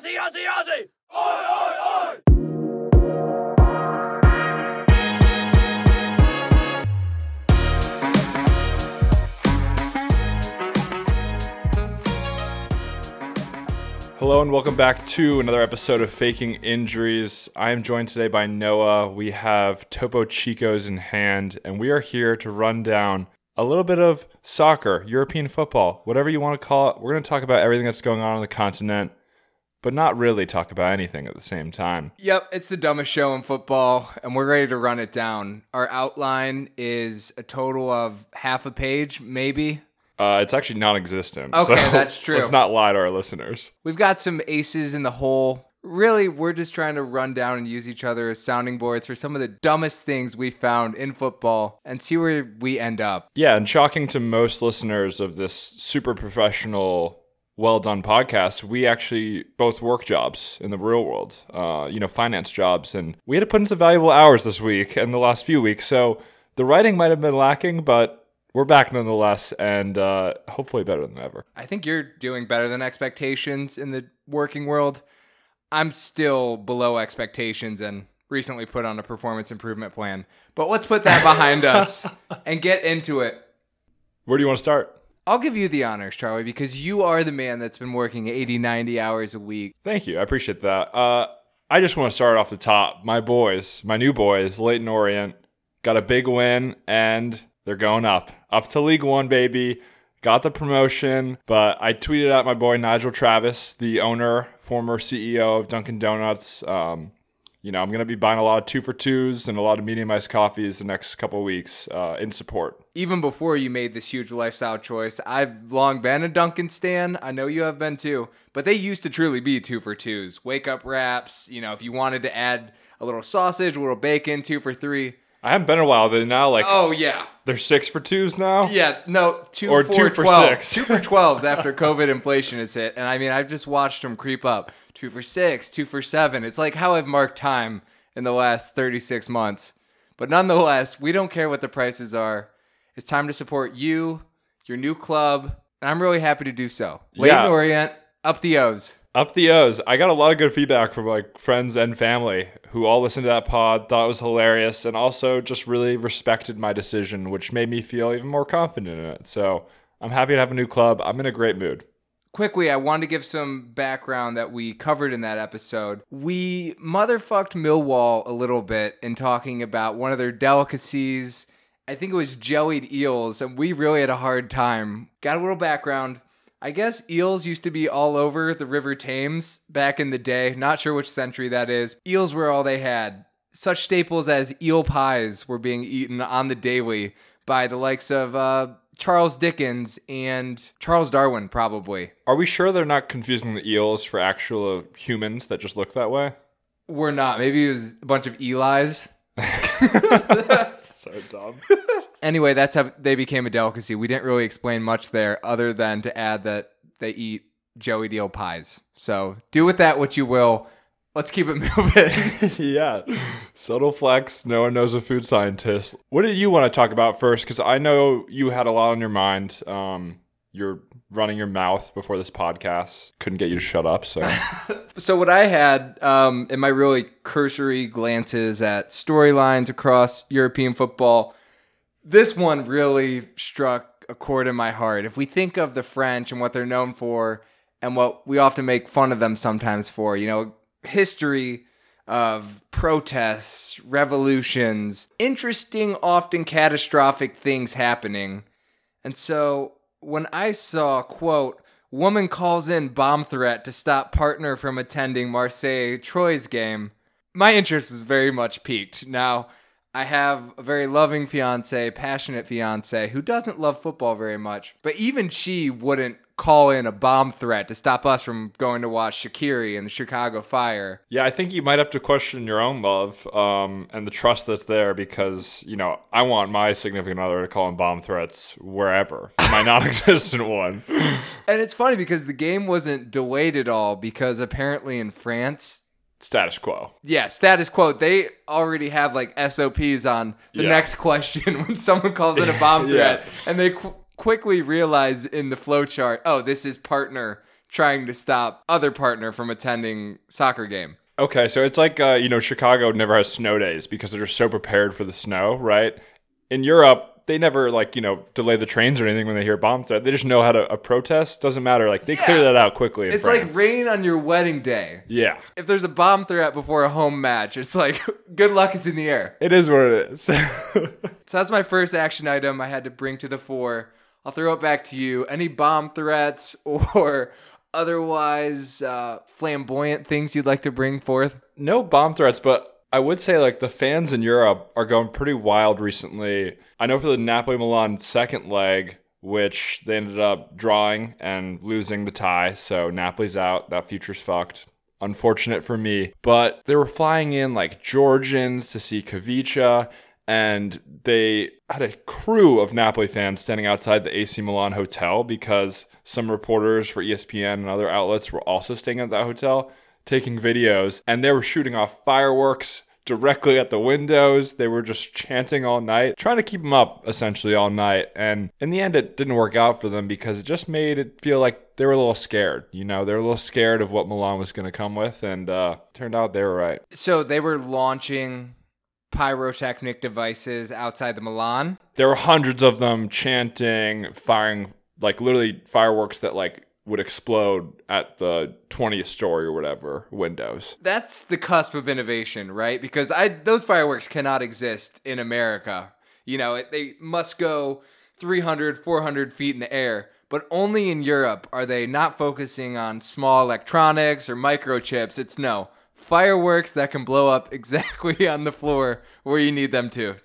Aussie, Aussie, Aussie! Oi, oi, oi! Hello and welcome back to another episode of Faking Injuries. I am joined today by Noah. We have Topo Chicos in hand, and we are here to run down a little bit of soccer, European football, whatever you want to call it. We're going to talk about everything that's going on on the continent, but not really talk about anything at the same time. Yep, it's the dumbest show in football, and we're ready to run it down. Our outline is a total of half a page, maybe. Uh, it's actually non-existent. Okay, so that's true. Let's not lie to our listeners. We've got some aces in the hole. Really, we're just trying to run down and use each other as sounding boards for some of the dumbest things we found in football and see where we end up. Yeah, and shocking to most listeners of this super professional, well done podcast, we actually both work jobs in the real world, uh, you know, finance jobs. And we had to put in some valuable hours this week and the last few weeks. So the writing might have been lacking, but we're back nonetheless and uh, hopefully better than ever. I think you're doing better than expectations in the working world. I'm still below expectations and recently put on a performance improvement plan. But let's put that behind us and get into it. Where do you want to start? I'll give you the honors, Charlie, because you are the man that's been working 80, 90 hours a week. Thank you. I appreciate that. Uh, I just want to start off the top. My boys, my new boys, Leyton Orient, got a big win and they're going up. Up to League One, baby. Got the promotion, but I tweeted out my boy Nigel Travis, the owner, former CEO of Dunkin' Donuts. Um, you know, I'm going to be buying a lot of two for twos and a lot of medium iced coffees the next couple weeks uh, in support. Even before you made this huge lifestyle choice, I've long been a Dunkin' stan. I know you have been too, but they used to truly be two for twos. Wake up wraps, you know, if you wanted to add a little sausage, a little bacon, two for three. I haven't been in a while. They're now like, Oh, yeah. they're six for twos now? Yeah, no, two Or for two for 12. six. Two for 12s after COVID inflation has hit. And I mean, I've just watched them creep up. Two for six, two for seven. It's like how I've marked time in the last 36 months. But nonetheless, we don't care what the prices are. It's time to support you, your new club, and I'm really happy to do so. Leyton Yeah. Orient, up the O's. Up the O's. I got a lot of good feedback from like friends and family who all listened to that pod, thought it was hilarious, and also just really respected my decision, which made me feel even more confident in it. So I'm happy to have a new club. I'm in a great mood. Quickly, I wanted to give some background that we covered in that episode. We motherfucked Millwall a little bit in talking about one of their delicacies. I think it was jellied eels, and we really had a hard time. Got a little background. I guess eels used to be all over the River Thames back in the day. Not sure which century that is. Eels were all they had. Such staples as eel pies were being eaten on the daily by the likes of uh, Charles Dickens and Charles Darwin, probably. Are we sure they're not confusing the eels for actual humans that just look that way? We're not. Maybe it was a bunch of Eli's. So dumb. Anyway, that's how they became a delicacy. We didn't really explain much there other than to add that they eat Joey Deal pies. So do with that what you will. Let's keep it moving. yeah. Subtle flex. No one knows a food scientist. What did you want to talk about first? Because I know you had a lot on your mind. Um, you're running your mouth before this podcast. Couldn't get you to shut up. So so what I had um, in my really cursory glances at storylines across European football, this one really struck a chord in my heart. If we think of the French and what they're known for, and what we often make fun of them sometimes for, you know, history of protests, revolutions, interesting, often catastrophic things happening. And so when I saw, quote, woman calls in bomb threat to stop partner from attending Marseille Troyes game, my interest was very much piqued. Now, I have a very loving fiance, passionate fiance, who doesn't love football very much, but even she wouldn't call in a bomb threat to stop us from going to watch Shaqiri and the Chicago Fire. yeah, I think you might have to question your own love um, and the trust that's there because you know I want my significant other to call in bomb threats wherever my non-existent one. And it's funny because the game wasn't delayed at all because apparently in France, Status quo. yeah, status quo, they already have like SOPs on the Yeah. next question when someone calls it a bomb Yeah. threat and they qu- quickly realize in the flow chart, oh, this is partner trying to stop other partner from attending soccer game. Okay, so it's like uh, you know Chicago never has snow days because they're just so prepared for the snow, right? In Europe, they never like you know delay the trains or anything when they hear bomb threat. They just know how to a protest. Doesn't matter. Like they clear that out quickly. It's France. like rain on your wedding day. Yeah, If there's a bomb threat before a home match, it's like good luck it's in the air. it is what it is. So that's my first action item I had to bring to the fore. I'll throw it back to you. Any bomb threats or otherwise uh, flamboyant things you'd like to bring forth? no bomb threats, but I would say like the fans in Europe are going pretty wild recently. I know for the Napoli Milan second leg, which they ended up drawing and losing the tie, so Napoli's out. That future's fucked. Unfortunate for me, but they were flying in like Georgians to see Khvicha, and they had a crew of Napoli fans standing outside the AC Milan hotel because some reporters for ESPN and other outlets were also staying at that hotel taking videos and they were shooting off fireworks directly at the windows. They were just chanting all night, trying to keep them up essentially all night. And in the end, it didn't work out for them because it just made it feel like they were a little scared. You know, they were a little scared of what Milan was going to come with. And uh, turned out they were right. So they were launching pyrotechnic devices outside the Milan. There were hundreds of them chanting, firing, like literally fireworks that like would explode at the 20th story or whatever windows. That's the cusp of innovation, right? Because I those fireworks cannot exist in America. You know, it, they must go 300, 400 feet in the air. But only in Europe are they not focusing on small electronics or microchips. It's no fireworks that can blow up exactly on the floor where you need them to.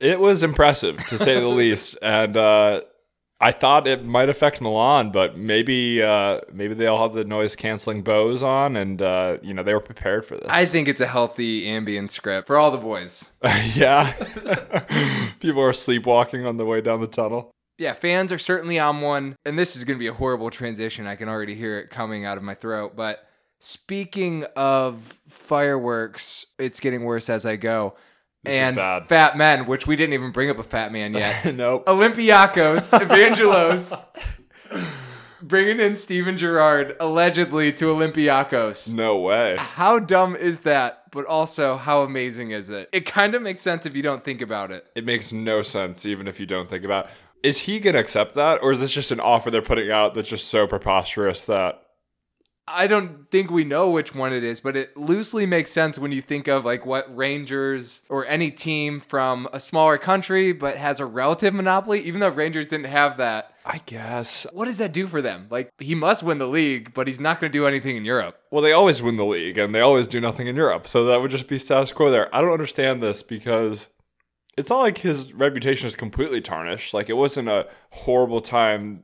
It was impressive to say the least, and uh, I thought it might affect Milan, but maybe uh, maybe they all have the noise canceling bows on, and uh, you know they were prepared for this. I think it's a healthy ambient script for all the boys. yeah, people are sleepwalking on the way down the tunnel. Yeah, fans are certainly on one, and this is going to be a horrible transition. I can already hear it coming out of my throat. But speaking of fireworks, it's getting worse as I go. This and fat men, which we didn't even bring up a fat man yet. nope. Olympiacos, Evangelos, bringing in Steven Gerrard allegedly to Olympiacos. No way. How dumb is that? But also, how amazing is it? It kind of makes sense if you don't think about it. It makes no sense, even if you don't think about. It. Is he gonna accept that, or is this just an offer they're putting out that's just so preposterous that? I don't think we know which one it is, but it loosely makes sense when you think of like what Rangers or any team from a smaller country but has a relative monopoly, even though Rangers didn't have that. I guess. What does that do for them? Like he must win the league, but he's not going to do anything in Europe. Well, they always win the league, and they always do nothing in Europe. So that would just be status quo there. I don't understand this because it's not like his reputation is completely tarnished. Like it wasn't a horrible time.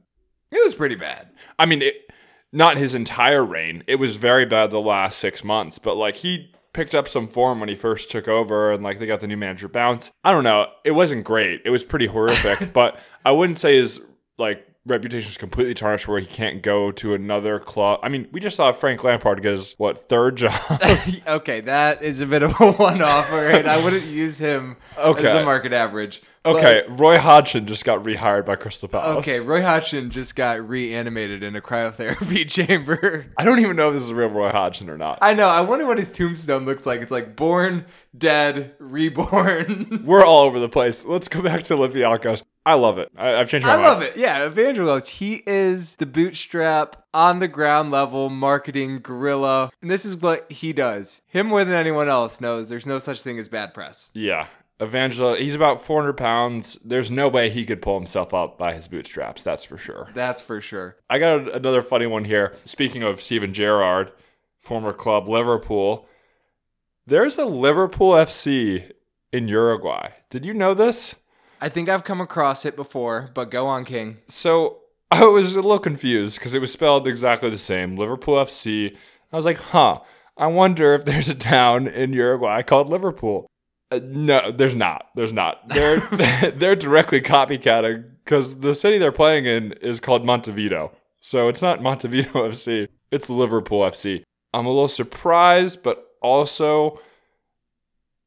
It was pretty bad. I mean, it, not his entire reign. It was very bad the last six months, but like he picked up some form when he first took over, and like they got the new manager bounce. I don't know. It wasn't great. It was pretty horrific, but I wouldn't say his like reputation is completely tarnished where he can't go to another club. I mean, we just saw Frank Lampard get his what third job. okay, that is a bit of a one-off, right? I wouldn't use him Okay. as the market average. But- Okay, Roy Hodgson just got rehired by Crystal Palace. Okay, Roy Hodgson just got reanimated in a cryotherapy chamber. I don't even know if this is a real Roy Hodgson or not. I know. I wonder what his tombstone looks like. It's like born, dead, reborn. We're all over the place. Let's go back to Olympiacos. I love it. I, I've changed my I mind. love it. Yeah, Evangelos. He is the bootstrap on the ground level marketing gorilla. And this is what he does. Him more than anyone else knows there's no such thing as bad press. Yeah. Evangelo, he's about 400 pounds. There's no way he could pull himself up by his bootstraps. That's for sure. That's for sure. I got another funny one here. Speaking of Steven Gerrard, former club Liverpool, there's a Liverpool FC in Uruguay. Did you know this? I think I've come across it before, but go on, King. So I was a little confused because it was spelled exactly the same Liverpool FC. I was like, huh, I wonder if there's a town in Uruguay called Liverpool. Uh, no, there's not. There's not. They're they're directly copycatting because the city they're playing in is called Montevideo. So it's not Montevideo FC. It's Liverpool FC. I'm a little surprised, but also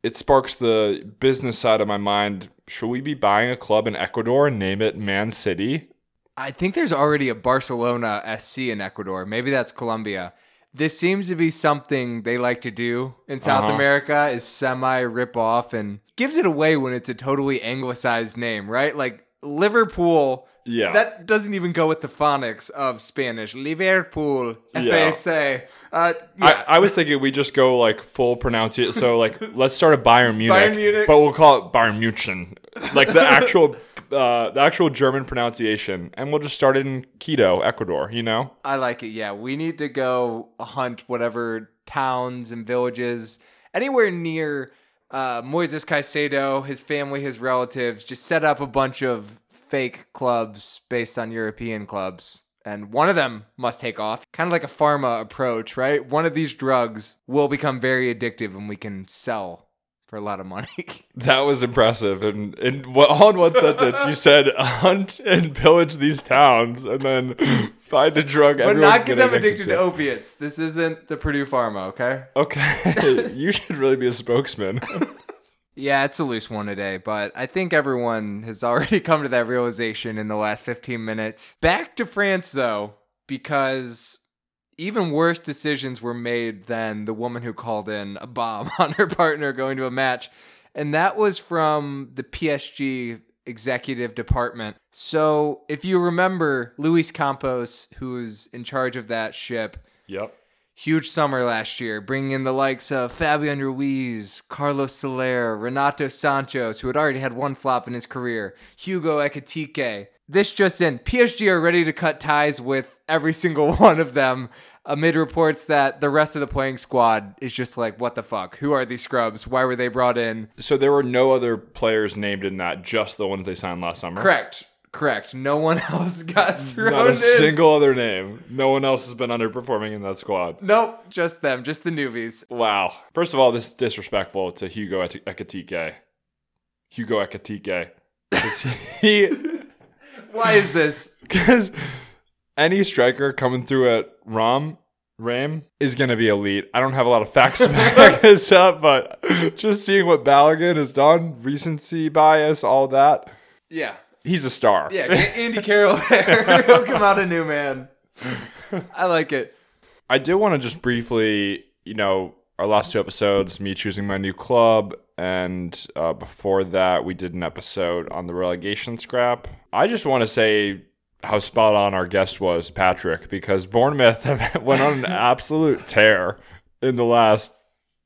it sparks the business side of my mind. Should we be buying a club in Ecuador and name it Man City? I think there's already a Barcelona SC in Ecuador. Maybe that's Colombia. This seems to be something they like to do in South Uh-huh. America is semi rip off and gives it away when it's a totally anglicized name, right? Like Liverpool. Yeah. That doesn't even go with the phonics of Spanish. Liverpool. FSA. Uh, yeah. I, I was thinking we just go like full pronunciation. So like, let's start a Bayern Munich, Bayern Munich. but we'll call it Bayern München, like the actual, uh, the actual German pronunciation, and we'll just start it in Quito, Ecuador. You know? I like it. Yeah, we need to go hunt whatever towns and villages anywhere near uh, Moises Caicedo, his family, his relatives. Just set up a bunch of fake clubs based on European clubs. And one of them must take off. Kind of like a pharma approach, right? One of these drugs will become very addictive and we can sell for a lot of money. That was impressive. And in what, all in one sentence, you said hunt and pillage these towns, and then find a drug. but not get them addicted to opiates. This isn't the Purdue Pharma, okay? Okay, you should really be a spokesman. Yeah, it's a loose one today, but I think everyone has already come to that realization in the last 15 minutes. Back to France, though, because even worse decisions were made than the woman who called in a bomb on her partner going to a match. And that was from the PSG executive department. So if you remember, Luis Campos, who's in charge of that ship, yep. Huge summer last year, bringing in the likes of Fabian Ruiz, Carlos Soler, Renato Sanches, who had already had one flop in his career, Hugo Ekitike. This just in, PSG are ready to cut ties with every single one of them amid reports that the rest of the playing squad is just like, what the fuck? Who are these scrubs? Why were they brought in? So there were no other players named in that, just the ones they signed last summer. Correct. Correct. No one else got thrown Not a in. single other name. No one else has been underperforming in that squad. nope, just them, just the newbies. Wow. First of all, this is disrespectful to Hugo Ek- Ekitike. Hugo Ekitike. 'Cause he, Why is this? because any striker coming through at Rom, Ram is going to be elite. I don't have a lot of facts to back this up, but just seeing what Balogun has done, recency bias, all that, Yeah. he's a star. Yeah, Andy Carroll there. He'll come out a new man. I like it. I did want to just briefly, you know, our last two episodes, me choosing my new club, and uh, before that, we did an episode on the relegation scrap. I just want to say how spot on our guest was, Patrick, because Bournemouth have went on an absolute tear in the last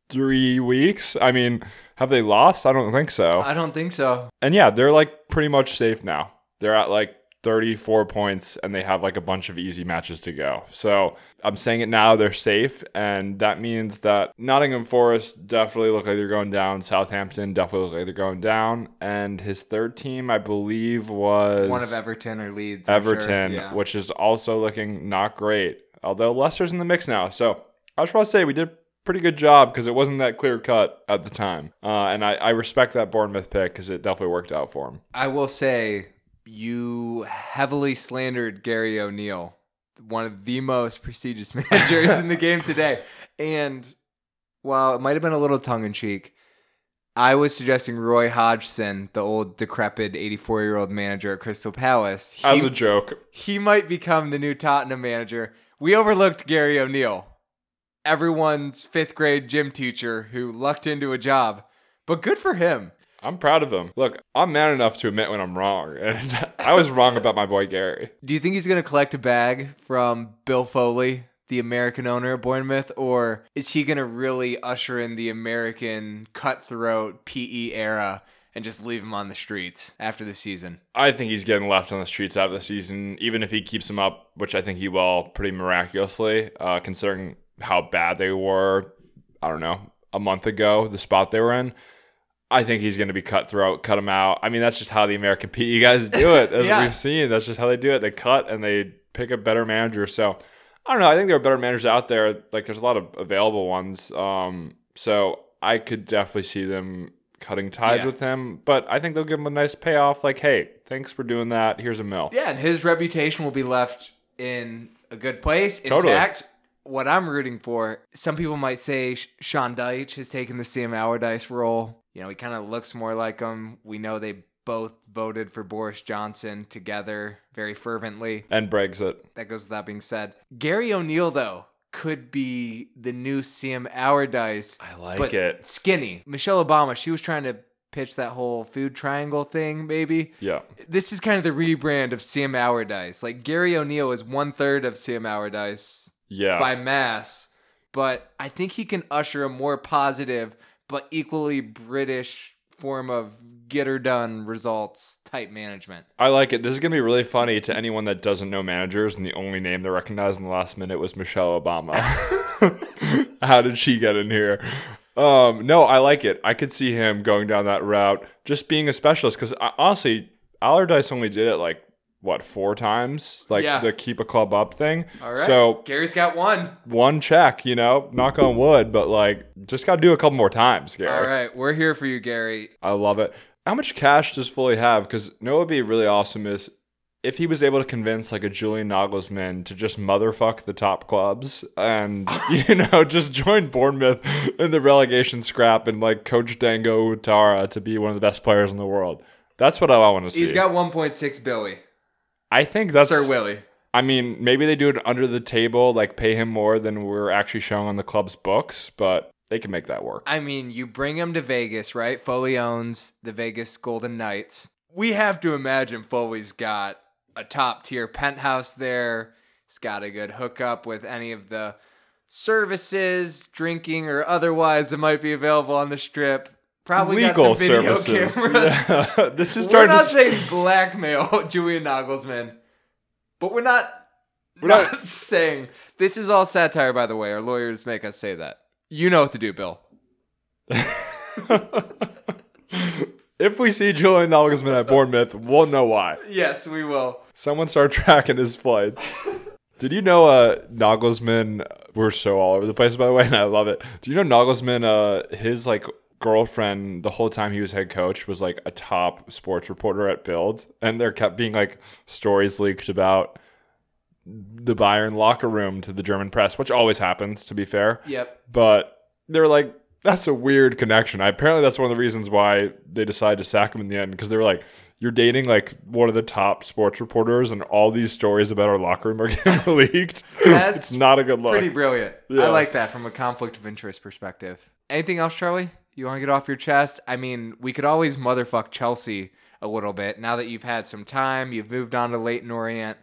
three weeks. I mean, have they lost? I don't think so. I don't think so. And yeah, they're like pretty much safe now. They're at like 34 points and they have like a bunch of easy matches to go. So I'm saying it now, they're safe. And that means that Nottingham Forest definitely look like they're going down. Southampton definitely look like they're going down. And his third team, I believe, was One of Everton or Leeds. I'm sure. Everton, Yeah. which is also looking not great. Although Leicester's in the mix now. So I just want to say we did a pretty good job because it wasn't that clear cut at the time. Uh, and I, I respect that Bournemouth pick because it definitely worked out for him. I will say you heavily slandered Gary O'Neill, one of the most prestigious managers in the game today. And while it might have been a little tongue in cheek, I was suggesting Roy Hodgson, the old decrepit 84 year old manager at Crystal Palace. He, As a joke. he might become the new Tottenham manager. We overlooked Gary O'Neill, everyone's fifth grade gym teacher who lucked into a job. But good for him. I'm proud of him. Look, I'm man enough to admit when I'm wrong. And I was wrong about my boy Gary. Do you think he's going to collect a bag from Bill Foley, the American owner of Bournemouth, or is he going to really usher in the American cutthroat PE era and just leave him on the streets after the season? I think he's getting left on the streets after the season, even if he keeps him up, which I think he will pretty miraculously, uh, considering how bad they were, I don't know, a month ago, the spot they were in. I think he's going to be cutthroat, cut him out. I mean, that's just how the American PE guys do it, as Yeah. we've seen. That's just how they do it. They cut and they pick a better manager. So I don't know. I think there are better managers out there. Like there's a lot of available ones. Um, so I could definitely see them cutting ties Yeah. with him. But I think they'll give him a nice payoff. Like, hey, thanks for doing that. Here's a mill. Yeah, and his reputation will be left in a good place, Totally. What I'm rooting for, some people might say Sh- Sean Dyche has taken the Sam Allardyce role. You know, he kind of looks more like him. We know they both voted for Boris Johnson together very fervently. And Brexit. That goes without being said. Gary O'Neill, though, could be the new Sam Allardyce. I like it. Skinny. Michelle Obama, she was trying to pitch that whole food triangle thing, maybe. Yeah. This is kind of the rebrand of Sam Allardyce. Like Gary O'Neill is one third of Sam Allardyce Yeah. by mass, but I think he can usher a more positive but equally British form of get her done results type management. I like it. This is going to be really funny to anyone that doesn't know managers, and the only name they recognized in the last minute was Michelle Obama. How did she get in here? Um, no, I like it. I could see him going down that route, just being a specialist. Because honestly, Allardyce only did it like what four times, like Yeah. the keep a club up thing. All right. So Gary's got one. one check, you know, knock on wood, but like just got to do a couple more times, Gary. All right, we're here for you, Gary. I love it. How much cash does Foley have? Because you know would be really awesome is if he was able to convince like a Julian Nagelsmann to just motherfuck the top clubs and you know just join Bournemouth in the relegation scrap and like coach Dango Ouattara to be one of the best players in the world. That's what I want to see. He's got 1.6 Billy. I think that's Sir Willie. I mean, maybe they do it under the table, like pay him more than we're actually showing on the club's books, but they can make that work. I mean, you bring him to Vegas, right? Foley owns the Vegas Golden Knights. We have to imagine Foley's got a top tier penthouse there. He's got a good hookup with any of the services, drinking or otherwise that might be available on the strip. Probably Legal got some video services. cameras. Yeah. This is we're starting to not saying blackmail Julian Nagelsmann, but we're not. We're not, not- saying this is all satire, by the way. Our lawyers make us say that. You know what to do, Bill. if we see Julian Nagelsmann at Bournemouth, we'll know why. Yes, we will. Someone start tracking his flights. Did you know uh, Nagelsmann? We're so all over the place, by the way, and I love it. Do you know Nagelsmann? Uh, his like girlfriend the whole time he was head coach was like a top sports reporter at Bild, and there kept being like stories leaked about the Bayern locker room to the German press, which always happens, to be fair. Yep. But they're like, that's a weird connection. I, apparently, that's one of the reasons why they decided to sack him in the end because they were like, you're dating like one of the top sports reporters, and all these stories about our locker room are getting leaked. That's it's not a good look. Pretty brilliant. I like that from a conflict of interest perspective. Anything else, Charlie? You want to get off your chest? I mean, we could always motherfuck Chelsea a little bit now that you've had some time. You've moved on to Leyton Orient.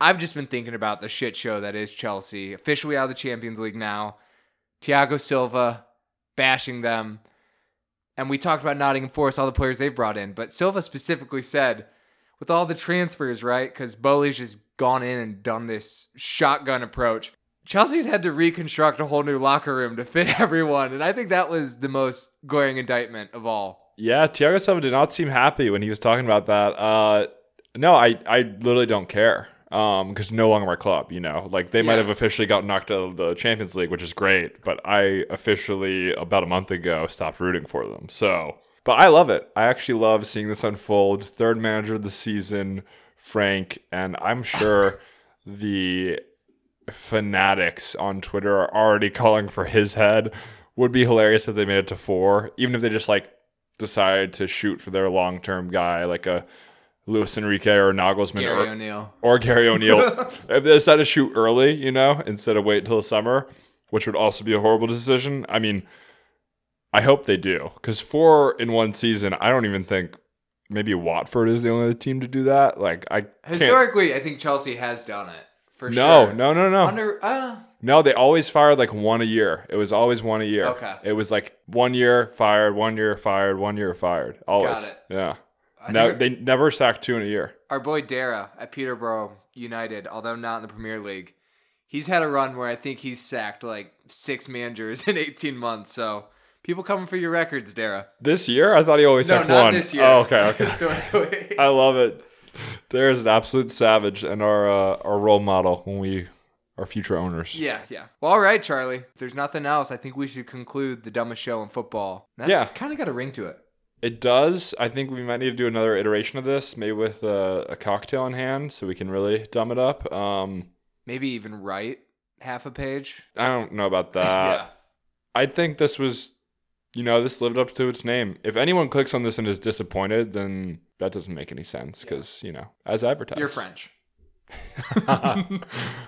I've just been thinking about the shit show that is Chelsea, officially out of the Champions League now. Thiago Silva bashing them. And we talked about Nottingham Forest, all the players they've brought in. But Silva specifically said, with all the transfers, right? Because Boehly's just gone in and done this shotgun approach. Chelsea's had to reconstruct a whole new locker room to fit everyone. And I think that was the most glaring indictment of all. Yeah, Thiago Silva did not seem happy when he was talking about that. Uh, no, I, I literally don't care because no longer my club. You know, like they might have officially got knocked out of the Champions League, which is great, but I officially about a month ago stopped rooting for them. So, but I love it. I actually love seeing this unfold. Third manager of the season, Frank, and I'm sure the fanatics on Twitter are already calling for his head. Would be hilarious if they made it to four, even if they just like decided to shoot for their long term guy, like a Luis Enrique or Nagelsmann or Gary or, O'Neill. or Gary O'Neill. if they decide to shoot early, you know, instead of wait until the summer, which would also be a horrible decision. I mean, I hope they do because four in one season, I don't even think maybe Watford is the only team to do that. Like I can't. Historically, I think Chelsea has done it. For No, sure. no, no, no. Under, uh, No, they always fired like one a year. It was always one a year. Okay. It was like one year fired, one year fired, one year fired. Always. Got it. Yeah. I No, they never sacked two in a year. our boy Dara at Peterborough United, although not in the Premier League, he's had a run where I think he's sacked like six managers in 18 months. So people coming for your records, Dara. This year, I thought he always No, sacked not one. this year. Oh, okay, okay. I love it. There's an absolute savage and our uh, our role model when we are future owners. yeah, yeah. Well, all right, Charlie. If there's nothing else, I think we should conclude the dumbest show in football. That's Yeah. kind of got a ring to it. It does. I think we might need to do another iteration of this, maybe with uh, a cocktail in hand, so we can really dumb it up. Um, Maybe even write half a page. I don't know about that. yeah. I think this was, you know, this lived up to its name. If anyone clicks on this and is disappointed, then that doesn't make any sense because you know as advertised. You're French. All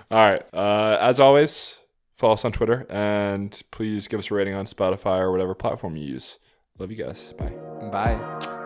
right. Uh, as always, follow us on Twitter and please give us a rating on Spotify or whatever platform you use. Love you guys. Bye. Bye.